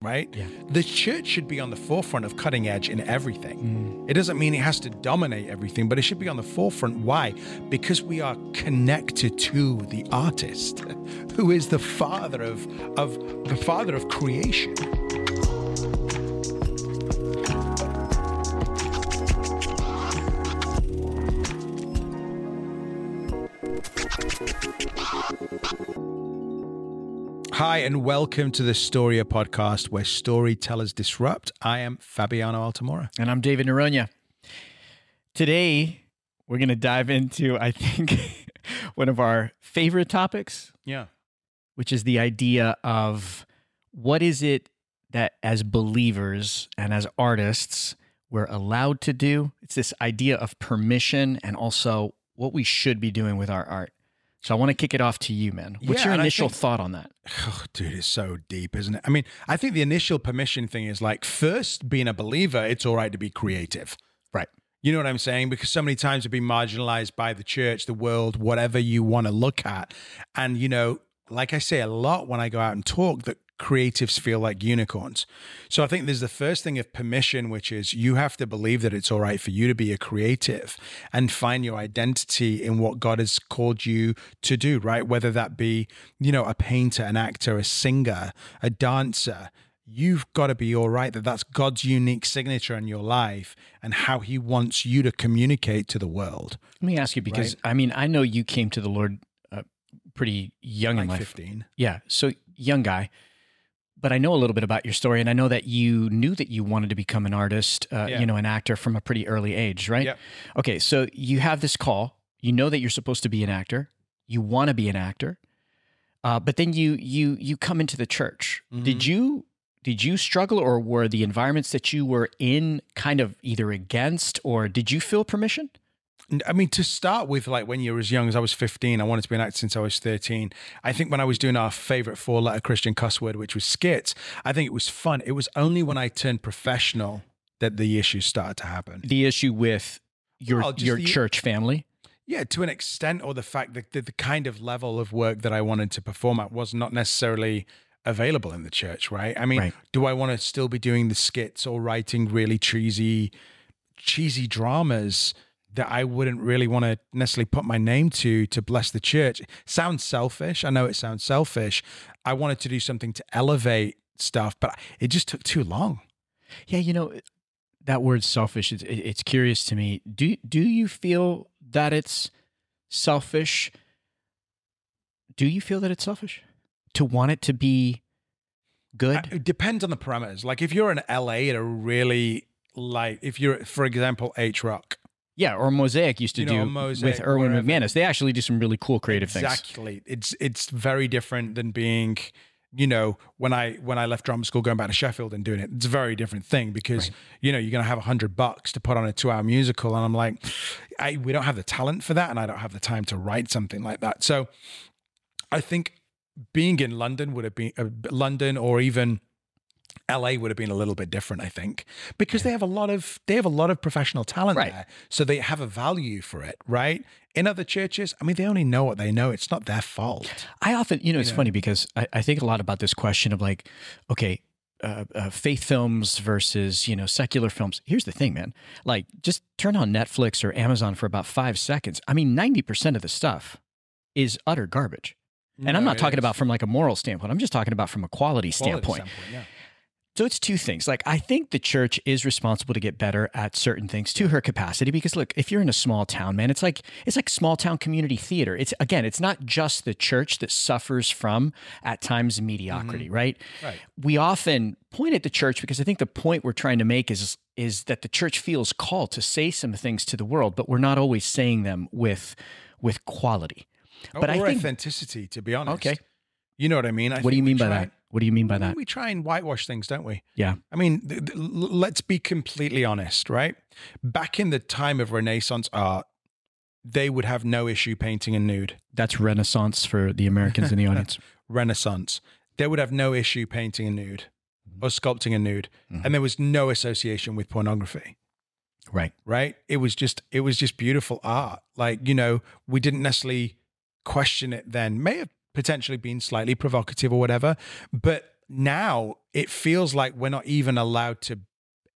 right? Yeah. The church should be on the forefront of cutting edge in everything. Mm. It doesn't mean it has to dominate everything, but it should be on the forefront. Why? Because we are connected to the artist, who is the father of of the father of creation. Hi, and welcome to the Storia podcast where storytellers disrupt. I am Fabiano Altamura. And I'm David Norona. Today, we're going to dive into, I think, one of our favorite topics, Yeah. which is the idea of what is it that as believers and as artists we're allowed to do? It's this idea of permission and also what we should be doing with our art. So I want to kick it off to you, man. What's Yeah, your initial think- thought on that? Oh, dude, it's so deep, isn't it? I mean, I think the initial permission thing is like first being a believer, it's all right to be creative. Right. You know what I'm saying? Because so many times we've been marginalized by the church, the world, whatever you want to look at. And, you know, like I say a lot when I go out and talk, that creatives feel like unicorns. So I think there's the first thing of permission, which is you have to believe that it's all right for you to be a creative and find your identity in what God has called you to do, right? Whether that be, you know, a painter, an actor, a singer, a dancer, you've got to be all right that that's God's unique signature in your life and how he wants you to communicate to the world. Let me ask you because I mean, I know you came to the Lord uh, pretty young in life. 15. Yeah. So young guy, but I know a little bit about your story, and I know that you knew that you wanted to become an artist, uh, Yeah. you know, an actor from a pretty early age, right? Yep. Okay. So you have this call. You know that you're supposed to be an actor. You want to be an actor, uh, but then you you you come into the church. Did you did you struggle, or were the environments that you were in kind of either against, or did you feel permission? I mean, to start with, like when you were as young as I was 15, I wanted to be an actor since I was 13. I think when I was doing our favorite four letter Christian cuss word, which was skits, I think it was fun. It was only when I turned professional that the issues started to happen. The issue with your oh, Well, your the- church family. Yeah, to an extent, or the fact that the, the kind of level of work that I wanted to perform at was not necessarily available in the church, right? I mean, Right. do I want to still be doing the skits or writing really cheesy, cheesy dramas that I wouldn't really want to necessarily put my name to to bless the church? Sounds selfish. I know it sounds selfish. I wanted to do something to elevate stuff, but it just took too long. Yeah, you know that word selfish. It's, it's curious to me. Do do you feel that it's selfish? Do you feel that it's selfish to want it to be good? It depends on the parameters. Like if you're in LA at a really like if you're for example H Rock. Yeah, or Mosaic used to You know, do Mosaic, with Erwin. McManus. They actually do some really cool creative things. Exactly. It's it's very different than being, you know, when I when I left drama school going back to Sheffield and doing it. It's a very different thing because you know you're going to have a hundred bucks to put on a two hour musical, and I'm like, I we don't have the talent for that, and I don't have the time to write something like that. So, I think being in London would have been uh, London or even. LA would have been a little bit different, I think, because they have a lot of they have a lot of professional talent Right. there, so they have a value for it, right? In other churches, I mean, they only know what they know. It's not their fault. I often, you know, it's funny because I, I think a lot about this question of like, okay, uh, uh, faith films versus you know secular films. Here's the thing, man. Like, just turn on Netflix or Amazon for about five seconds. I mean, ninety percent of the stuff is utter garbage. And I'm not talking is. about from like a moral standpoint. I'm just talking about from a quality, Quality standpoint. standpoint, yeah. So it's two things. Like I think the church is responsible to get better at certain things to her capacity because look, if you're in a small town, man, it's like it's like small town community theater. It's again, it's not just the church that suffers from at times mediocrity, mm-hmm. right? Right. We often point at the church because I think the point we're trying to make is is that the church feels called to say some things to the world, but we're not always saying them with with quality. Oh, but or I think authenticity, to be honest. Okay. You know what I mean? I what do you mean by try- that? What do you mean by that? We try and whitewash things, don't we? Yeah. I mean, th- th- let's be completely honest, right? Back in the time of Renaissance art, they would have no issue painting a nude. That's renaissance for the Americans in the audience. Renaissance, they would have no issue painting a nude mm-hmm. or sculpting a nude, and mm-hmm. there was no association with pornography. Right. right it was just it was just beautiful art like you know we didn't necessarily question it then may have potentially been slightly provocative or whatever but now it feels like we're not even allowed to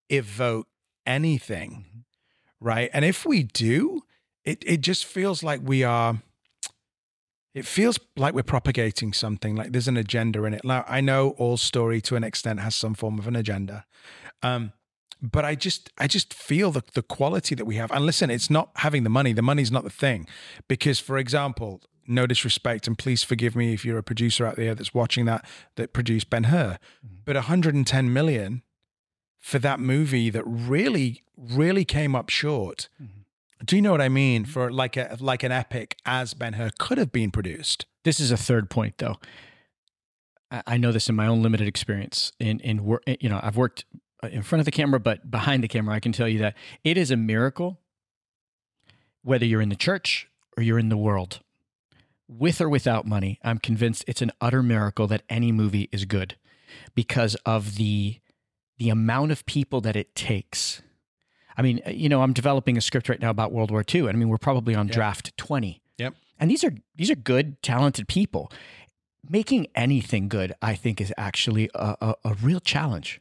evoke anything, Mm-hmm. right? And if we do, it it just feels like we are. It feels like we're propagating something, like there's an agenda in it. Now, I know all story to an extent has some form of an agenda, um, but I just I just feel the the quality that we have. And listen, it's not having the money. The money's not the thing, because for example, no disrespect, and please forgive me if you're a producer out there that's watching that that produced Ben Hur, mm-hmm. but 110 million for that movie that really really came up short. Mm-hmm. Do you know what I mean? Mm-hmm. For like a like an epic as Ben Hur could have been produced. This is a third point, though. I I know this in my own limited experience. In in work, eh, you know, I've worked uh, in front of the camera, but behind the camera, I can tell you that it is a miracle. Whether you're in the church or you're in the world, with or without money, I'm convinced it's an utter miracle that any movie is good, because of the the amount of people that it takes. I mean, you know, I'm developing a script right now about World War II, and I mean, we're probably on Yeah. draft 20. Yep. And these are these are good, talented people. Making anything good, I think, is actually a, a, a real challenge.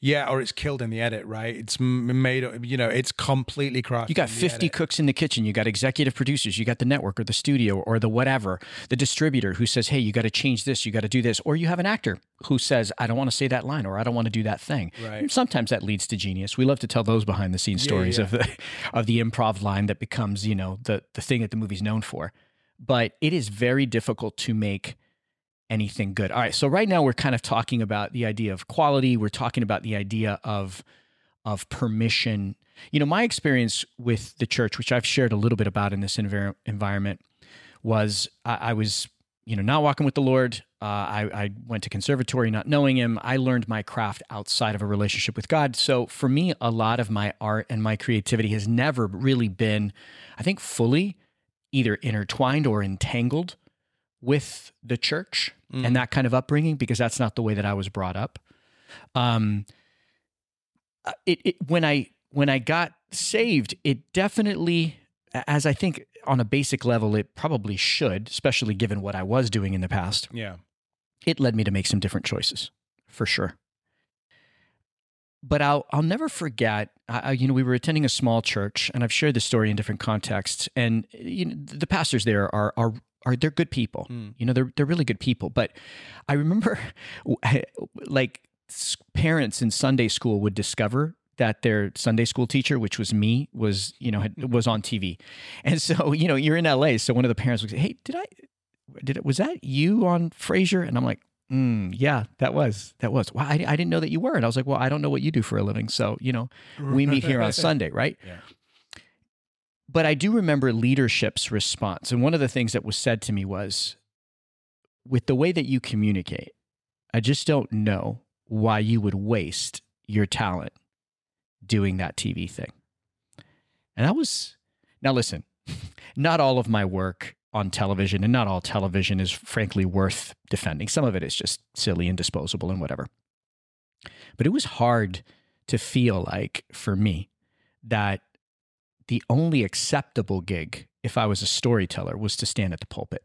Yeah, or it's killed in the edit, right? It's made, you know, it's completely crafted. You got 50 edit. cooks in the kitchen. You got executive producers. You got the network or the studio or the whatever, the distributor who says, hey, you got to change this. You got to do this. Or you have an actor who says, I don't want to say that line or I don't want to do that thing. Right. And sometimes that leads to genius. We love to tell those behind the scenes Yeah, stories yeah. of the of the improv line that becomes, you know, the the thing that the movie's known for. But it is very difficult to make anything good. All right, so right now we're kind of talking about the idea of quality. We're talking about the idea of of permission. You know, my experience with the church, which I've shared a little bit about in this envir- environment, was I, I was, you know, not walking with the Lord. Uh, I, I went to conservatory not knowing Him. I learned my craft outside of a relationship with God. So for me, a lot of my art and my creativity has never really been, I think, fully either intertwined or entangled with the church and that kind of upbringing because that's not the way that I was brought up. Um, uh, it, it when I when I got saved, it definitely, as I think on a basic level, it probably should, especially given what I was doing in the past. Yeah. It led me to make some different choices, for sure. But I'll I'll never forget. I- you know, we were attending a small church, and I've shared this story in different contexts. And you know, the pastors there are are are they're good people. Mm. You know, they're they're really good people. But I remember, like parents in Sunday school would discover that their Sunday school teacher, which was me, was you know had, was on TV, and so you know you're in LA, so one of the parents would say, "Hey, did I did it was that you on Frasier?" And I'm like. Mm, yeah, that was that was. Wow, I, I didn't know that you were, and I was like, well, I don't know what you do for a living, so you know, we meet here on Sunday, right? Yeah. But I do remember leadership's response. And one of the things that was said to me was with the way that you communicate, I just don't know why you would waste your talent doing that TV thing. And that was, now listen, not all of my work on television and not all television is frankly worth defending. Some of it is just silly and disposable and whatever. But it was hard to feel like for me that the only acceptable gig if I was a storyteller was to stand at the pulpit.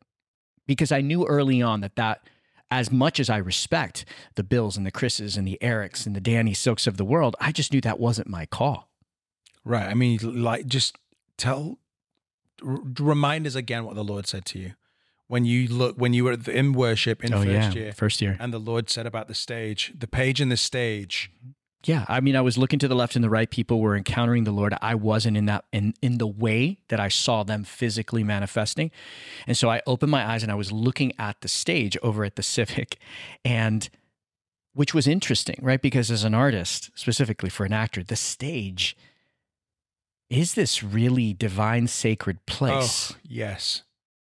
Because I knew early on that that as much as I respect the Bills and the Chris's and the Erics and the Danny Silks of the world, I just knew that wasn't my call. Right. I mean, like, just tell, r- remind us again what the Lord said to you when you look when you were in worship in oh first yeah, year, first year. and the Lord said about the stage, the page and the stage. Mm-hmm. Yeah, I mean, I was looking to the left and the right. People were encountering the Lord. I wasn't in that in in the way that I saw them physically manifesting, and so I opened my eyes and I was looking at the stage over at the Civic, and which was interesting, right? Because as an artist, specifically for an actor, the stage is this really divine, sacred oh, place. Oh, yes,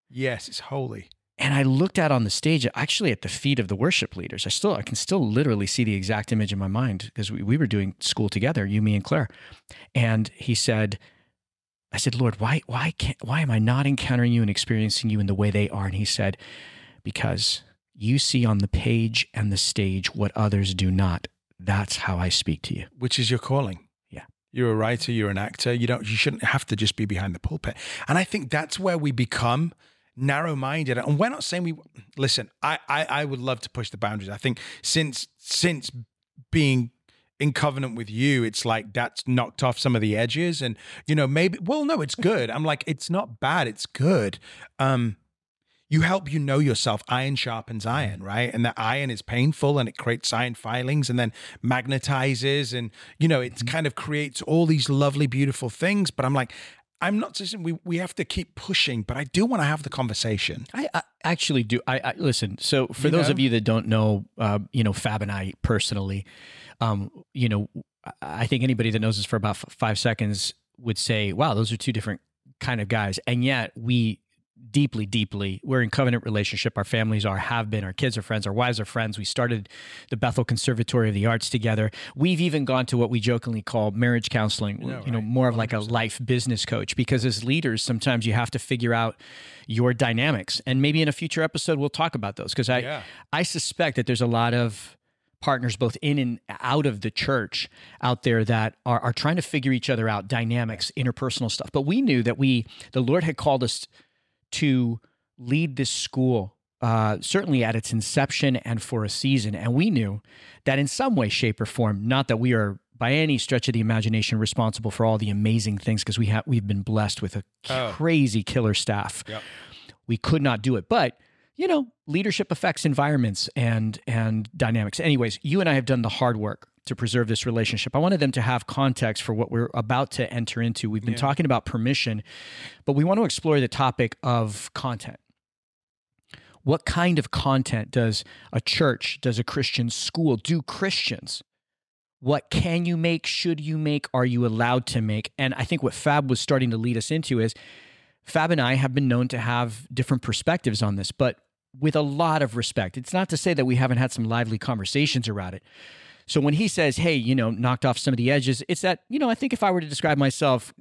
yes, it's holy. And I looked out on the stage, actually at the feet of the worship leaders. I still, I can still literally see the exact image in my mind because we, we were doing school together, you, me, and Claire. And he said, I said, Lord, why, why can't, why am I not encountering you and experiencing you in the way they are? And he said, because you see on the page and the stage what others do not. That's how I speak to you. which is your calling. Yeah. You're a writer, you're an actor. You don't you shouldn't have to just be behind the pulpit. And I think that's where we become narrow minded. And we're not saying we listen, I, I I would love to push the boundaries. I think since since being in covenant with you, it's like that's knocked off some of the edges. And, you know, maybe well, no, it's good. I'm like, it's not bad, it's good. Um, you help you know yourself. Iron sharpens iron, right? And that iron is painful and it creates iron filings and then magnetizes and you know it kind of creates all these lovely, beautiful things. But I'm like, I'm not saying we we have to keep pushing, but I do want to have the conversation. I, I actually do. I, I listen. So for You those know? of you that don't know, uh, you know Fab and I personally, um, you know, I- think anybody that knows us for about f- five seconds would say, "Wow, those are two different kind of guys," and yet we deeply, deeply, we're in covenant relationship. Our families are, have been. Our kids are friends. Our wives are friends. We started the Bethel Conservatory of the Arts together. We've even gone to what we jokingly call marriage counseling. know, you know, right. more of like a life business coach because as leaders, sometimes you have to figure out your dynamics. And maybe in a future episode, we'll talk about those because I, Yeah. I suspect that there's a lot of partners both in and out of the church out there that are, are trying to figure each other out dynamics interpersonal stuff but we knew that we the lord had called us to lead this school uh, certainly at its inception and for a season and we knew that in some way shape or form not that we are by any stretch of the imagination responsible for all the amazing things because we have we've been blessed with a Oh. crazy killer staff Yep. we could not do it but you know leadership affects environments and and dynamics. Anyways you and i have done the hard work to preserve this relationship. I wanted them to have context for what we're about to enter into. We've been Yeah. talking about permission but we want to explore the topic of content. What kind of content does a church does a christian school do christians what can you make should you make are you allowed to make? And i think what fab was starting to lead us into is Fab and I have been known to have different perspectives on this, but with a lot of respect. It's not to say that we haven't had some lively conversations around it. So when he says, hey, you know, knocked off some of the edges, it's that, you know, I think if I were to describe myself,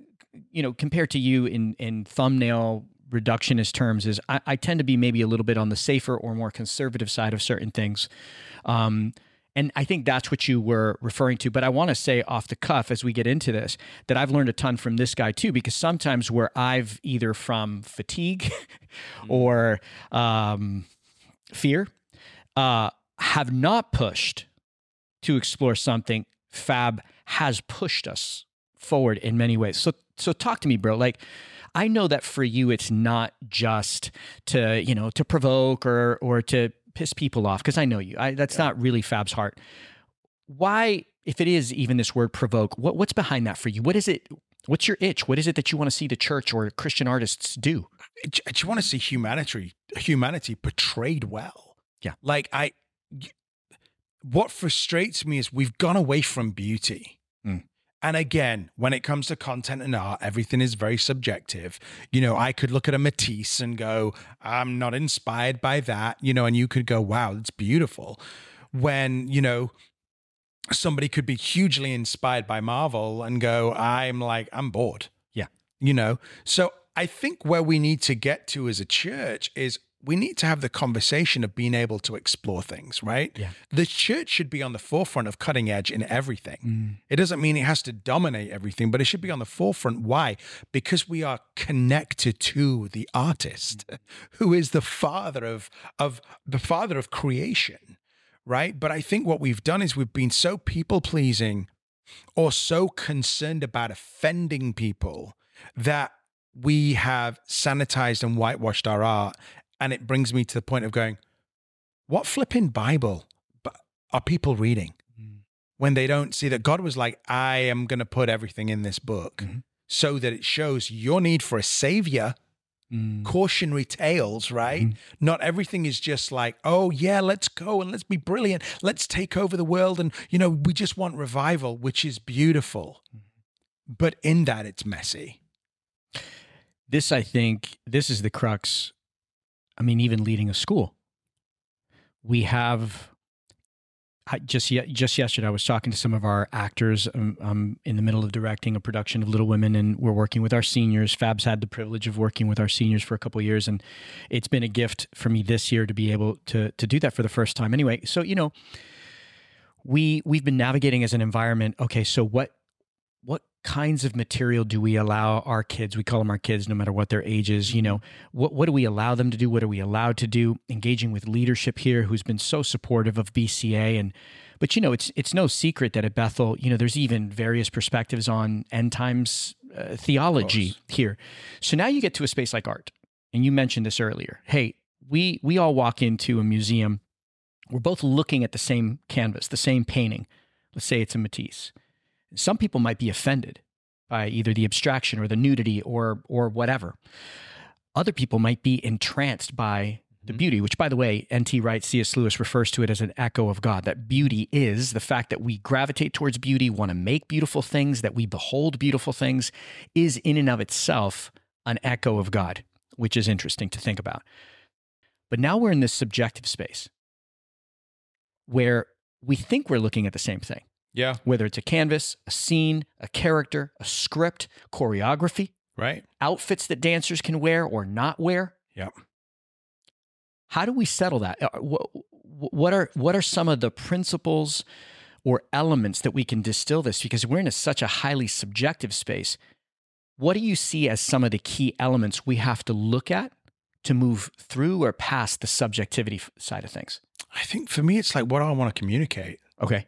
you know, compared to you in, in thumbnail reductionist terms, is I, I tend to be maybe a little bit on the safer or more conservative side of certain things. Um, and I think that's what you were referring to. But I want to say off the cuff as we get into this that I've learned a ton from this guy too, because sometimes where I've either from fatigue or um, fear uh, have not pushed to explore something, Fab has pushed us forward in many ways. So, so talk to me, bro. Like, I know that for you, it's not just to you know to provoke or or to piss people off because I know you. I, that's not really Fab's heart. Why, if it is even this word provoke, what what's behind that for you? What is it? What's your itch? What is it that you want to see the church or Christian artists do? I just want to see humanity humanity portrayed well. Yeah. Like I what frustrates me is we've gone away from beauty. And again, when it comes to content and art, everything is very subjective. You know, I could look at a Matisse and go, I'm not inspired by that, you know, and you could go, wow, that's beautiful. When, you know, somebody could be hugely inspired by Marvel and go, I'm like, I'm bored. Yeah. You know, so I think where we need to get to as a church is we need to have the conversation of being able to explore things, right? Yeah. The church should be on the forefront of cutting edge in everything. Mm. It doesn't mean it has to dominate everything, but it should be on the forefront. Why? Because we are connected to the artist, who is the father of of the father of creation, right? But I think what we've done is we've been so people pleasing or so concerned about offending people that we have sanitized and whitewashed our art. And it brings me to the point of going, what flipping Bible are people reading when they don't see that God was like, I am going to put everything in this book Mhm. so that it shows your need for a savior, cautionary tales, right? Mhm. Not everything is just like, oh, yeah, let's go and let's be brilliant. Let's take over the world. And, you know, we just want revival, which is beautiful. But in that, it's messy. This, I think, this is the crux. I mean, even leading a school, we have. I just ye- just yesterday, I was talking to some of our actors. Um, I'm in the middle of directing a production of Little Women, and we're working with our seniors. Fab's had the privilege of working with our seniors for a couple years, and it's been a gift for me this year to be able to to do that for the first time. Anyway, so you know, we we've been navigating as an environment. Okay, so what kinds of material do we allow our kids we call them our kids no matter what their age is you know what, what do we allow them to do? What are we allowed to do? Engaging with leadership here who's been so supportive of bca and but you know it's it's no secret that at bethel you know there's even various perspectives on end times uh, theology here. So now you get to a space like art and you mentioned this earlier. Hey we we all walk into a museum. We're both looking at the same canvas the same painting. Let's say it's a matisse some people might be offended by either the abstraction or the nudity or or whatever. Other people might be entranced by the mm-hmm. beauty, which by the way, N.T. Wright, C.S. Lewis refers to it as an echo of God. That beauty is the fact that we gravitate towards beauty, want to make beautiful things, that we behold beautiful things, is in and of itself an echo of God, which is interesting to think about. But now we're in this subjective space where we think we're looking at the same thing Yeah. whether it's a canvas, a scene, a character, a script, choreography, Right. outfits that dancers can wear or not wear. Yep. How do we settle that? Uh, wh- wh- What are what are some of the principles or elements that we can distill this because we're in a, such a highly subjective space. What do you see as some of the key elements we have to look at to move through or past the subjectivity side of things? I think for me, it's like what do I want to communicate? Okay.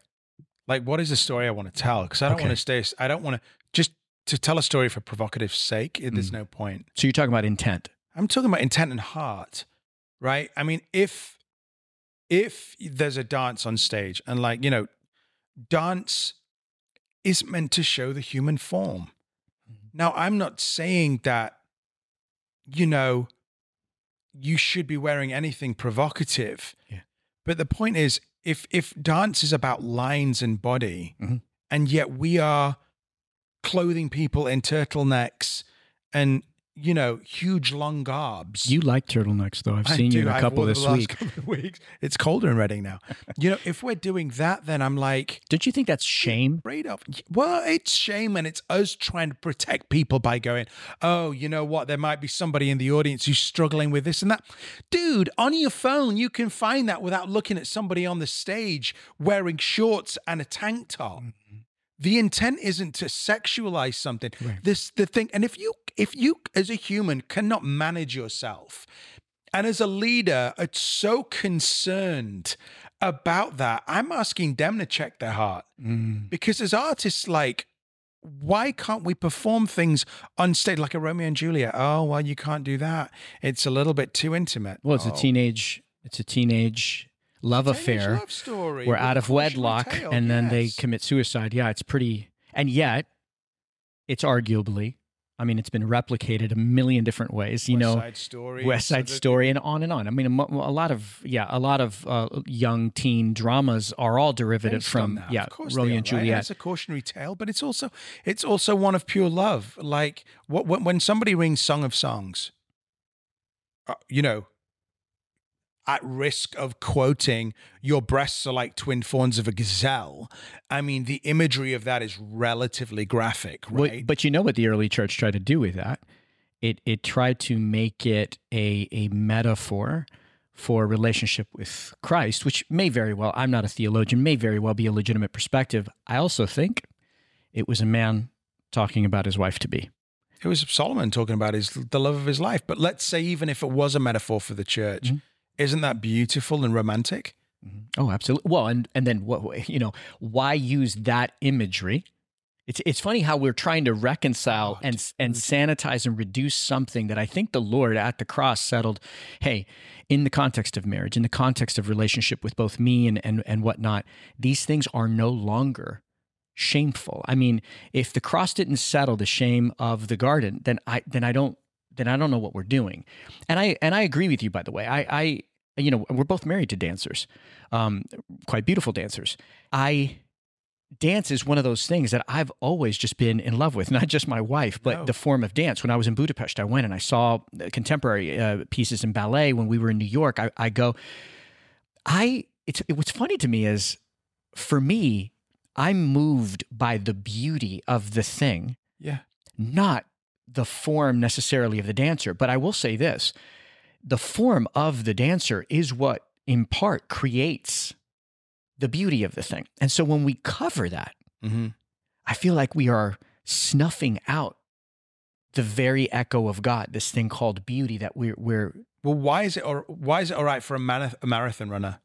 Like, what is the story I want to tell? Because I don't Okay. want to stay, I don't want to just to tell a story for provocative sake. it- There's Mm. no point. So you're talking about intent. I'm talking about intent and heart, right? I mean, if if there's a dance on stage and like, you know, dance is meant to show the human form. Now, I'm not saying that you know you should be wearing anything provocative. Yeah. But the point is if if dance is about lines and body Mhm. and yet we are clothing people in turtlenecks and you know huge long gobs. You like turtlenecks, though. I've I seen you in a couple this week. couple weeks. It's colder in Redding now. you know, if we're doing that, then I'm like, Don't you think that's shame? of. Well, it's shame, and it's us trying to protect people by going, oh, you know what? There might be somebody in the audience who's struggling with this and that. Dude, on your phone, you can find that without looking at somebody on the stage wearing shorts and a tank top. Mm-hmm. The intent isn't to sexualize something. Right. This the thing, and if you if you as a human cannot manage yourself, and as a leader, are so concerned about that, I'm asking them to check their heart Mm. because as artists, like, why can't we perform things on stage like a Romeo and Juliet? Oh, well, you can't do that. It's a little bit too intimate. Well, it's a Oh, teenage. It's a teenage love teenage affair. love story. We're out of wedlock, tale, and then they commit suicide. Yeah, it's pretty. And yet, it's arguably. I mean, it's been replicated a million different ways. You West know, Side Story. West Side that- Story, and on and on. I mean, a, a lot of yeah, a lot of uh, young teen dramas are all derivative from that. yeah, Romeo and are, right? Juliet. It's a cautionary tale, but it's also it's also one of pure love. Like what when, when somebody rings "Song of Songs," uh, you know, at risk of quoting "Your breasts are like twin fawns of a gazelle." I mean, the imagery of that is relatively graphic, right? but you know what the early church tried to do with that? It it tried to make it a a metaphor for relationship with Christ, which may very well. I'm not a theologian. May very well be a legitimate perspective. I also think it was a man talking about his wife to be. it was Solomon talking about his the love of his life. But let's say even if it was a metaphor for the church, Mhm. Isn't that beautiful and romantic? Mm-hmm. Oh, absolutely. Well, and and then what you know, why use that imagery? It's it's funny how we're trying to reconcile Oh, and and sanitize and reduce something that I think the Lord at the cross settled. Hey, in the context of marriage, in the context of relationship with both me and and and whatnot, these things are no longer shameful. I mean, if the cross didn't settle the shame of the garden, then I then I don't then I don't know what we're doing. And I and I agree with you by the way. I I you know, we're both married to dancers. Um quite beautiful dancers. I dance is one of those things that I've always just been in love with, not just my wife, but No. the form of dance. When I was in Budapest, I went and I saw contemporary uh, pieces in ballet. When we were in New York, I, I go, I, it's, it, what's funny to me is for me, I'm moved by the beauty of the thing, Yeah. not the form necessarily of the dancer. But I will say this the form of the dancer is what, in part, creates the beauty of the thing. And so when we cover that, Mm-hmm. I feel like we are snuffing out the very echo of God, this thing called beauty that we're we're Well, why is it or why is it all right for a, marath- a marathon runner,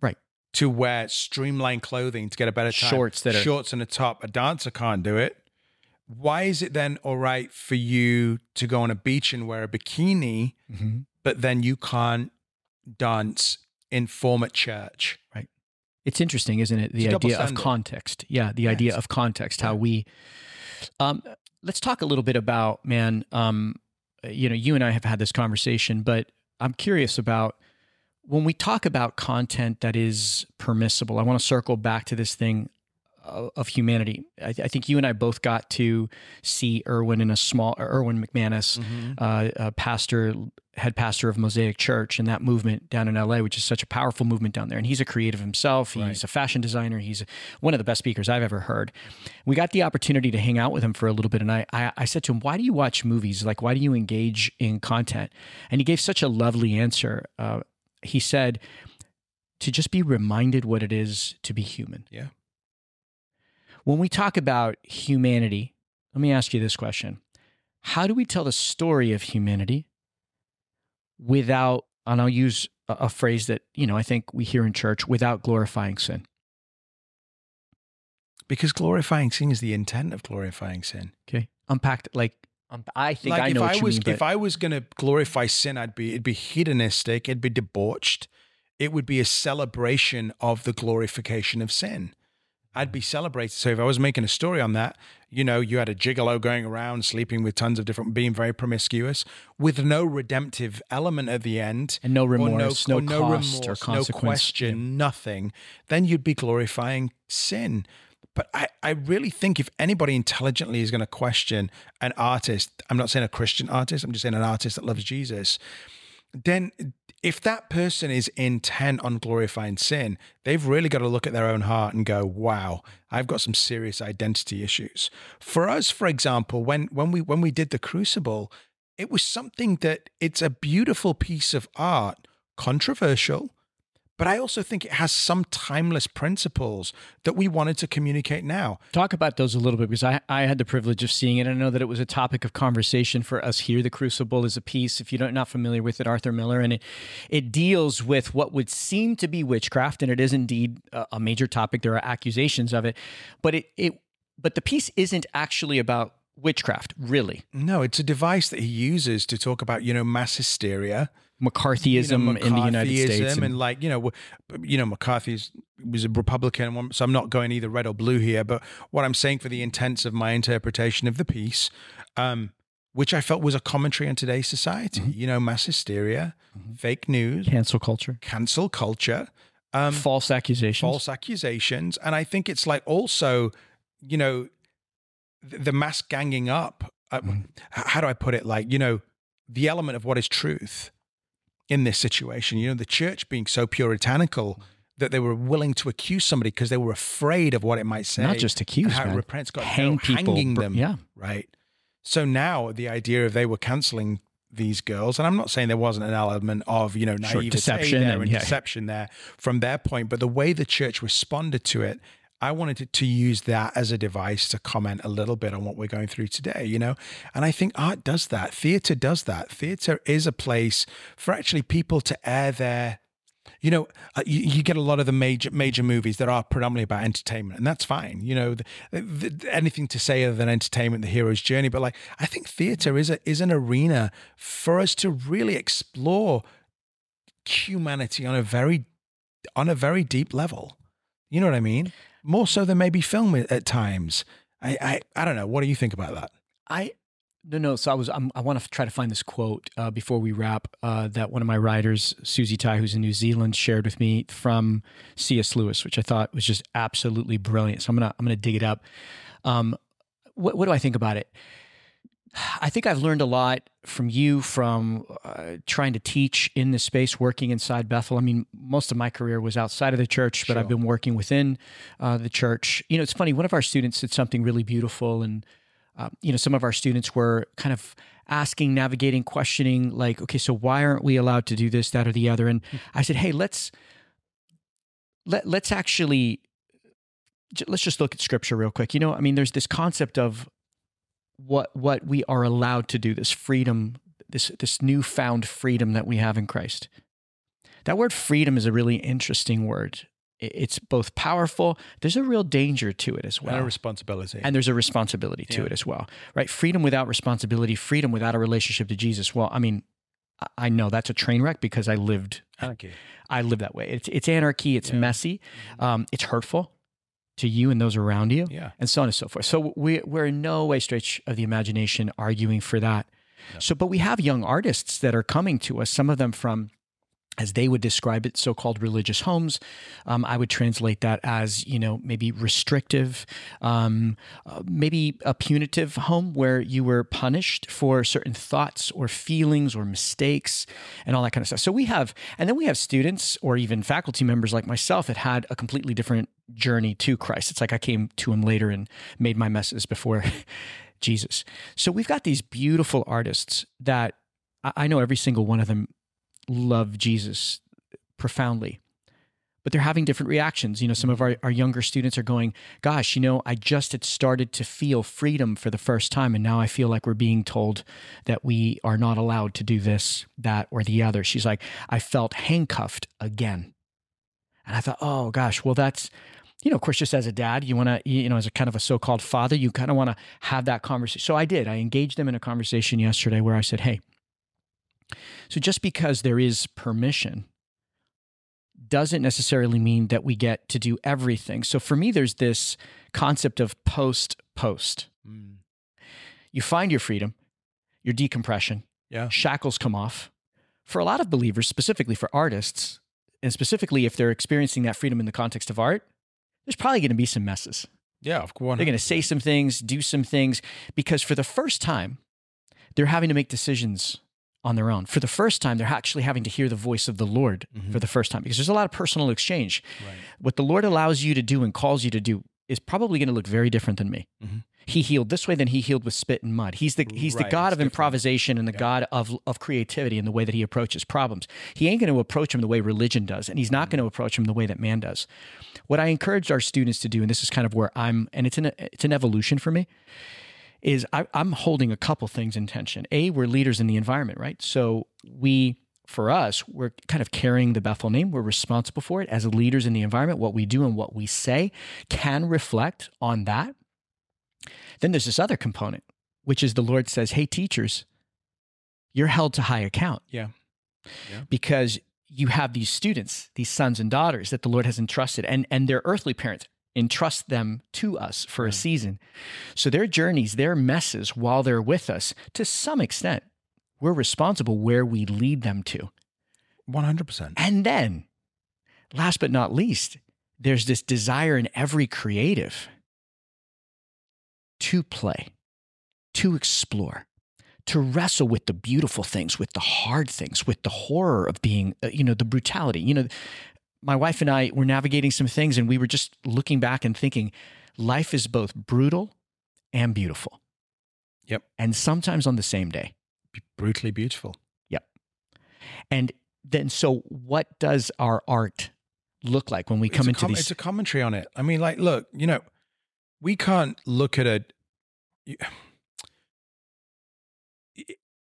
Right. to wear streamlined clothing to get a better time? shorts that are shorts and a top. A dancer can't do it. Why is it then all right for you to go on a beach and wear a bikini, Mhm. but then you can't dance in form at church? Right. It's interesting, isn't it? The It's idea of context. Yeah, the Yeah, idea of context, how we um let's talk a little bit about, man, um you know, you and I have had this conversation, but I'm curious about when we talk about content that is permissible. I want to circle back to this thing of, humanity. I, I think you and I both got to see Erwin in a small Erwin McManus uh, uh, pastor, head pastor of Mosaic Church, and that movement down in LA, which is such a powerful movement down there. And he's a creative himself. He's Right. a fashion designer. He's one of the best speakers I've ever heard. We got the opportunity to hang out with him for a little bit, and I, I, I said to him, "Why do you watch movies? Like, why do you engage in content?" And he gave such a lovely answer. Uh, he said, "To just be reminded what it is to be human." Yeah. When we talk about humanity, let me ask you this question How do we tell the story of humanity without, and I'll use a, a phrase that, you know, I think we hear in church, without glorifying sin? Because glorifying sin is the intent of glorifying sin. Okay. Unpacked, like, um, I think like I if know I what you was mean. But if I was going to glorify sin, I'd be it'd be hedonistic, it'd be debauched. It would be a celebration of the glorification of sin. I'd be celebrated. So if I was making a story on that, you know, you had a gigolo going around sleeping with tons of different, being very promiscuous, with no redemptive element at the end, and no or remorse, no, or cost or remorse, no consequence. question, nothing, then you'd be glorifying sin. But I, I really think if anybody intelligently is going to question an artist, I'm not saying a Christian artist, I'm just saying an artist that loves Jesus, then if that person is intent on glorifying sin, they've really got to look at their own heart and go, wow, I've got some serious identity issues. For us, for example, when when we when we did the crucible, it was something that it's a beautiful piece of art, controversial, but I also think it has some timeless principles that we wanted to communicate now. Talk about those a little bit because I, I had the privilege of seeing it. I know that it was a topic of conversation for us here. The Crucible is a piece, if you're not- familiar with it, Arthur Miller, and it it deals with what would seem to be witchcraft, and it is indeed a, a major topic. There are accusations of it, but it it but the piece isn't actually about witchcraft, really. No, it's a device that he uses to talk about, you know, mass hysteria. McCarthyism you know, in the United States, McCarthyism and, like you know, you know, McCarthy's was a Republican, so I'm not going either red or blue here. But what I'm saying for the intents of my interpretation of the piece, um, which I felt was a commentary on today's society, Mm-hmm. you know, mass hysteria, fake news, cancel culture, cancel culture, um, false accusations, false accusations, and I think it's like also, you know, the, the mass ganging up. Uh, Mhm. How do I put it? Like you know, the element of what is truth in this situation. You know, the church being so puritanical that they were willing to accuse somebody because they were afraid of what it might say. not just and accused, how man. repents God, hang no, people, hanging them, yeah. right? So now the idea of they were canceling these girls, and I'm not saying there wasn't an element of you know Sure, naivety deception there and- and yeah. deception there from their point, but the way the church responded to it, I wanted to, to use that as a device to comment a little bit on what we're going through today, you know. And I think art does that, theater does that. Theater is a place for actually people to air their you know, uh, you, you get a lot of the major major movies that are predominantly about entertainment, and that's fine. You know, the, the, anything to say other than entertainment, the hero's journey. But like, I think theater is a is an arena for us to really explore humanity on a very on a very deep level. You know what I mean? More so than maybe film at, times. I, I I don't know. What do you think about that? I no no. So I was I'm, I want to try to find this quote uh, before we wrap uh, that one of my writers, Susie Tai, who's in New Zealand, shared with me from C.S. Lewis, which I thought was just absolutely brilliant. So I'm gonna I'm gonna dig it up. Um, what what do I think about it? I think I've learned a lot from you from uh, trying to teach in this space, working inside Bethel. I mean, most of my career was outside of the church, but I've been working within uh, the church. You know, it's funny. One of our students said something really beautiful, and uh, you know, some of our students were kind of asking, navigating, questioning, like, okay, so why aren't we allowed to do this, that, or the other? And I said, hey, let's let let's actually let's just look at scripture real quick. You know, I mean, there's this concept of what what we are allowed to do, this freedom, this this newfound freedom that we have in Christ. That word freedom is a really interesting word. It's both powerful. There's a real danger to it as And a well. responsibility. And there's a responsibility to Yeah. it as well, right? Freedom without responsibility, freedom without a relationship to Jesus. Well, I mean, I- know that's a train wreck because I lived Anarchy. I live that way. It's it's anarchy. It's Yeah. Mm-hmm. messy. Um, it's hurtful to you and those around you, Yeah. and so on and so forth. So we we're in no way stretch of the imagination arguing for that. No. So, but we have young artists that are coming to us. Some of them from as they would describe it, so-called religious homes. Um, I would translate that as you know maybe restrictive, um, uh, maybe a punitive home where you were punished for certain thoughts or feelings or mistakes and all that kind of stuff. So we have, and then we have students or even faculty members like myself that had a completely different journey to Christ. It's like I came to Him later and made my messes before Jesus. So we've got these beautiful artists that I know every single one of them love Jesus profoundly. But they're having different reactions. You know, some of our, our younger students are going, Gosh, you know, I just had started to feel freedom for the first time. And now I feel like we're being told that we are not allowed to do this, that, or the other. She's like, I felt handcuffed again. And I thought, Oh gosh, well, that's, you know, of course, just as a dad, you want to, you know, as a kind of a so called father, you kind of want to have that conversation. So I did. I engaged them in a conversation yesterday where I said, Hey, so just because there is permission doesn't necessarily mean that we get to do everything. So for me, there's this concept of post post. Mm. You find your freedom, your decompression, Yeah. shackles come off. For a lot of believers, specifically for artists, and specifically if they're experiencing that freedom in the context of art, there's probably going to be some messes. Yeah, of course. They're going to say some things, do some things, because for the first time, they're having to make decisions on their own. For the first time, they're actually having to hear the voice of the Lord Mhm. for the first time because there's a lot of personal exchange. Right. What the Lord allows you to do and calls you to do is probably going to look very different than me. Mhm. He healed this way than he healed with spit and mud. He's the he's the God of different. improvisation and the Yeah. God of of creativity in the way that he approaches problems. He ain't going to approach them the way religion does, and he's not going to approach them the way that man does. What I encouraged our students to do, and this is kind of where I'm, and it's an it's an evolution for me, is I, I'm holding a couple things in tension. A, we're leaders in the environment, right? So we, for us, we're kind of carrying the Bethel name. We're responsible for it as leaders in the environment. What we do and what we say can reflect on that. Then there's this other component, which is the Lord says, "Hey, teachers, you're held to high account." Yeah. Yeah. Because you have these students, these sons and daughters that the Lord has entrusted, and and their earthly parents entrust them to us for a season. So their journeys, their messes while they're with us, to some extent, we're responsible where we lead them to. 100%. And then, last but not least, there's this desire in every creative to play, to explore, to wrestle with the beautiful things, with the hard things, with the horror of being, uh, you know, the brutality. You know, my wife and I were navigating some things and we were just looking back and thinking life is both brutal and beautiful. Yep. And sometimes on the same day. Brutally beautiful. Yep. And then, so what does our art look like when we come into com- these? It's a commentary on it. I mean, like, look, you know, we can't look at a. you-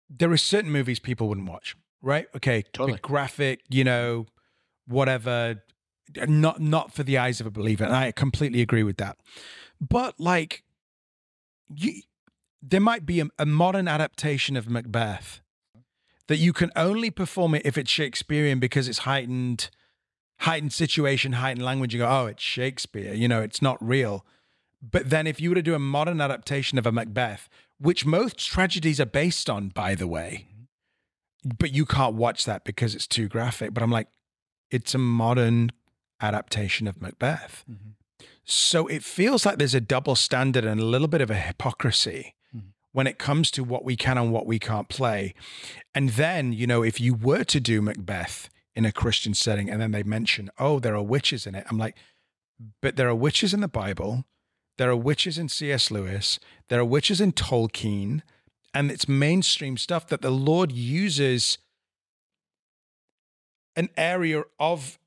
There are certain movies people wouldn't watch, right? Okay, Totally. big graphic, you know, whatever, not not for the eyes of a believer, and I completely agree with that. But like, you, there might be a, a modern adaptation of Macbeth that you can only perform it if it's Shakespearean because it's heightened heightened situation, heightened language, you go, oh, it's Shakespeare, you know, it's not real. But then if you were to do a modern adaptation of a Macbeth, which most tragedies are based on, by the way, but you can't watch that because it's too graphic. But I'm like, it's a modern adaptation of Macbeth. Mhm. So it feels like there's a double standard and a little bit of a hypocrisy. When it comes to what we can and what we can't play. And then, you know, if you were to do Macbeth in a Christian setting and then they mention, oh, there are witches in it, I'm like, but there are witches in the Bible. There are witches in C.S. Lewis. There are witches in Tolkien. And it's mainstream stuff that the Lord uses an area of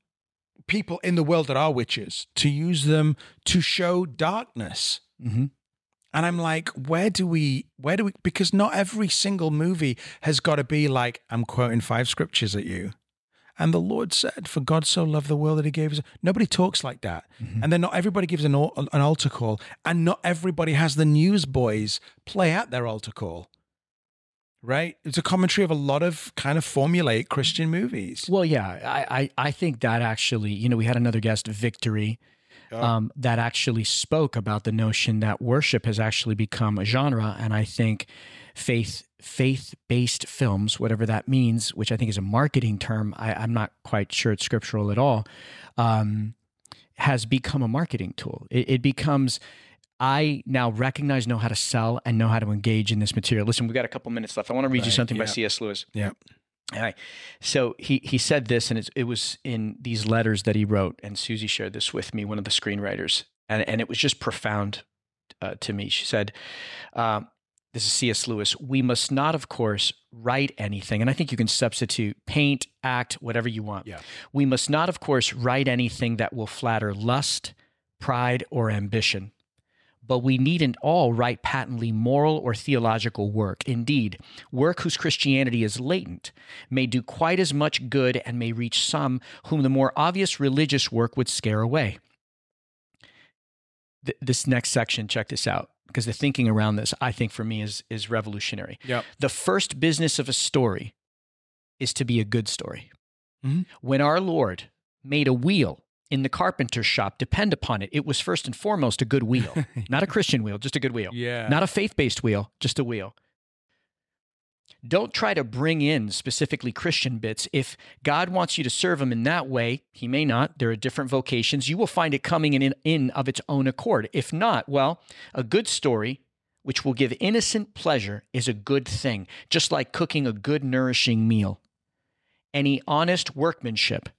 people in the world that are witches to use them to show darkness. Mhm. And I'm like, where do we, where do we, because not every single movie has got to be like, I'm quoting five scriptures at you. And the Lord said, For God so loved the world that he gave us. Nobody talks like that. Mm-hmm. And then not everybody gives an, an altar call. And not everybody has the newsboys play out their altar call. Right? It's a commentary of a lot of kind of formulaic Christian movies. Well, yeah, I, I, I think that actually, you know, we had another guest, Victory, um, that actually spoke about the notion that worship has actually become a genre, and I think faith faith based films, whatever that means, which I think is a marketing term, I, I'm not quite sure it's scriptural at all, um, has become a marketing tool. It, it becomes. I now recognize, know how to sell, and know how to engage in this material. Listen, we've got a couple minutes left. I want to read you Right, something by. C.S. Lewis. Yeah. All right. So he he said this, and it's, it was in these letters that he wrote, and Susie shared this with me, one of the screenwriters, and and it was just profound uh, to me. She said, uh, "This is C.S. Lewis. We must not, of course, write anything, and I think you can substitute paint, act, whatever you want. Yeah. We must not, of course, write anything that will flatter lust, pride, or ambition." But we needn't all write patently moral or theological work. Indeed, work whose Christianity is latent may do quite as much good and may reach some whom the more obvious religious work would scare away. Th- this next section, check this out, because the thinking around this, I think for me, is, is revolutionary. Yep. The first business of a story is to be a good story. Mhm. When our Lord made a wheel in the carpenter's shop, depend upon it, it was first and foremost a good wheel, not a Christian wheel, just a good wheel. Yeah. Not a faith based wheel, just a wheel. Don't try to bring in specifically Christian bits. If God wants you to serve Him in that way, He may not. There are different vocations. You will find it coming in, in of its own accord. If not, well, a good story, which will give innocent pleasure, is a good thing, just like cooking a good, nourishing meal. Any honest workmanship,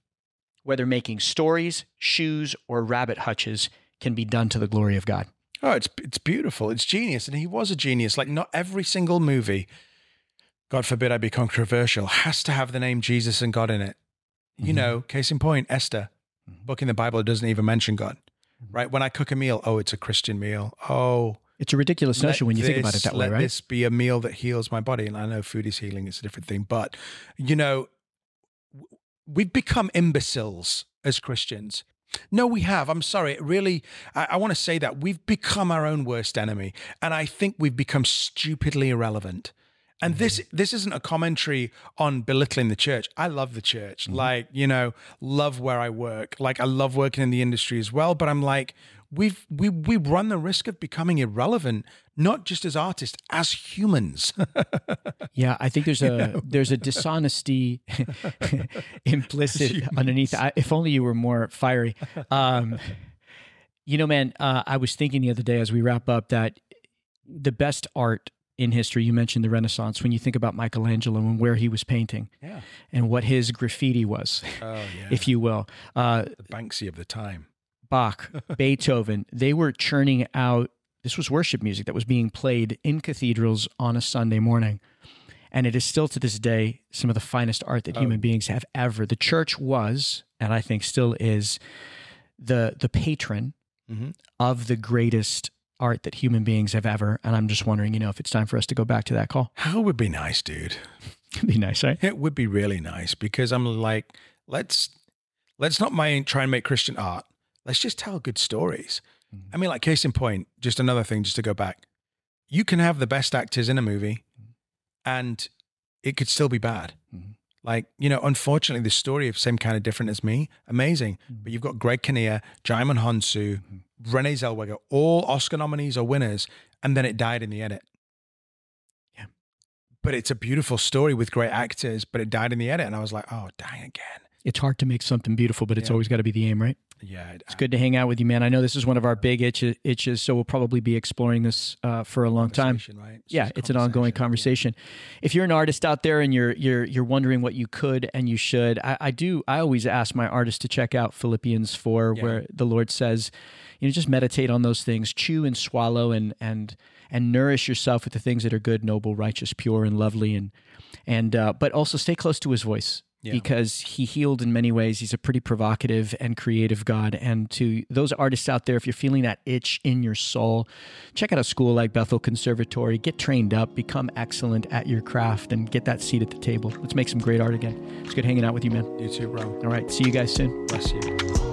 whether making stories, shoes, or rabbit hutches, can be done to the glory of God. Oh, it's it's beautiful. It's genius, and he was a genius. Like not every single movie, God forbid I be controversial, has to have the name Jesus and God in it. You Mhm. know, case in point, Esther, Mhm. book in the Bible doesn't even mention God. Right? When I cook a meal, oh, it's a Christian meal. Oh, It's a ridiculous notion when you think about it this- that way, let right? this be a meal that heals my body. And I know food is healing; it's a different thing. But you know, we've become imbeciles as Christians. No, we have. I'm sorry. It really, I, I want to say that we've become our own worst enemy, and I think we've become stupidly irrelevant. And this mm-hmm. this isn't a commentary on belittling the church. I love the church. Mm-hmm. Like, you know, love where I work. Like I love working in the industry as well, but I'm like we've we we run the risk of becoming irrelevant not just as artists, as humans. Yeah, I think there's a there's a dishonesty implicit underneath. I, if only you were more fiery. Um, you know, man, uh, I was thinking the other day as we wrap up that the best art in history. You mentioned the Renaissance. When you think about Michelangelo and where he was painting yeah. and what his graffiti was, Oh yeah. if you will, uh, the Banksy of the time. Bach, Beethoven, they were churning out. This was worship music that was being played in cathedrals on a Sunday morning. And it is still to this day some of the finest art that Oh. human beings have ever. The church was, and I think still is, the the patron Mhm. of the greatest art that human beings have ever. And I'm just wondering, you know, if it's time for us to go back to that call. How would be nice, dude. It'd be nice, right? It would be really nice because I'm like, let's let's not mind try and make Christian art. Let's just tell good stories. I mean, like case in point, just another thing, just to go back. You can have the best actors in a movie, and it could still be bad. Mhm. Like you know, unfortunately, the story of same kind of different as me, amazing. Mhm. But you've got Greg Kinnear, Djimon Hounsou, Mhm. Renee Zellweger, all Oscar nominees or winners, and then it died in the edit. Yeah. But it's a beautiful story with great actors, but it died in the edit, and I was like, oh, dying again. It's hard to make something beautiful, but it's Yeah. always got to be the aim, right? Yeah, It's good to hang out with you, man. I know this is one of our big itches, itches so we'll probably be exploring this uh, for a long time. Right? Yeah, it's an ongoing conversation. If you're an artist out there and you're you're you're wondering what you could and you should, I, I do. I always ask my artists to check out Philippians four, Yeah. where the Lord says, you know, just meditate on those things, chew and swallow, and and and nourish yourself with the things that are good, noble, righteous, pure, and lovely, and and uh, but also stay close to His voice. Yeah. because he healed in many ways. He's a pretty provocative and creative God. And to those artists out there, if you're feeling that itch in your soul, check out a school like Bethel Conservatory. Get trained up, become excellent at your craft, and get that seat at the table. Let's make some great art again. It's good hanging out with you, man. You too, bro. All right. See you guys soon. Bless you.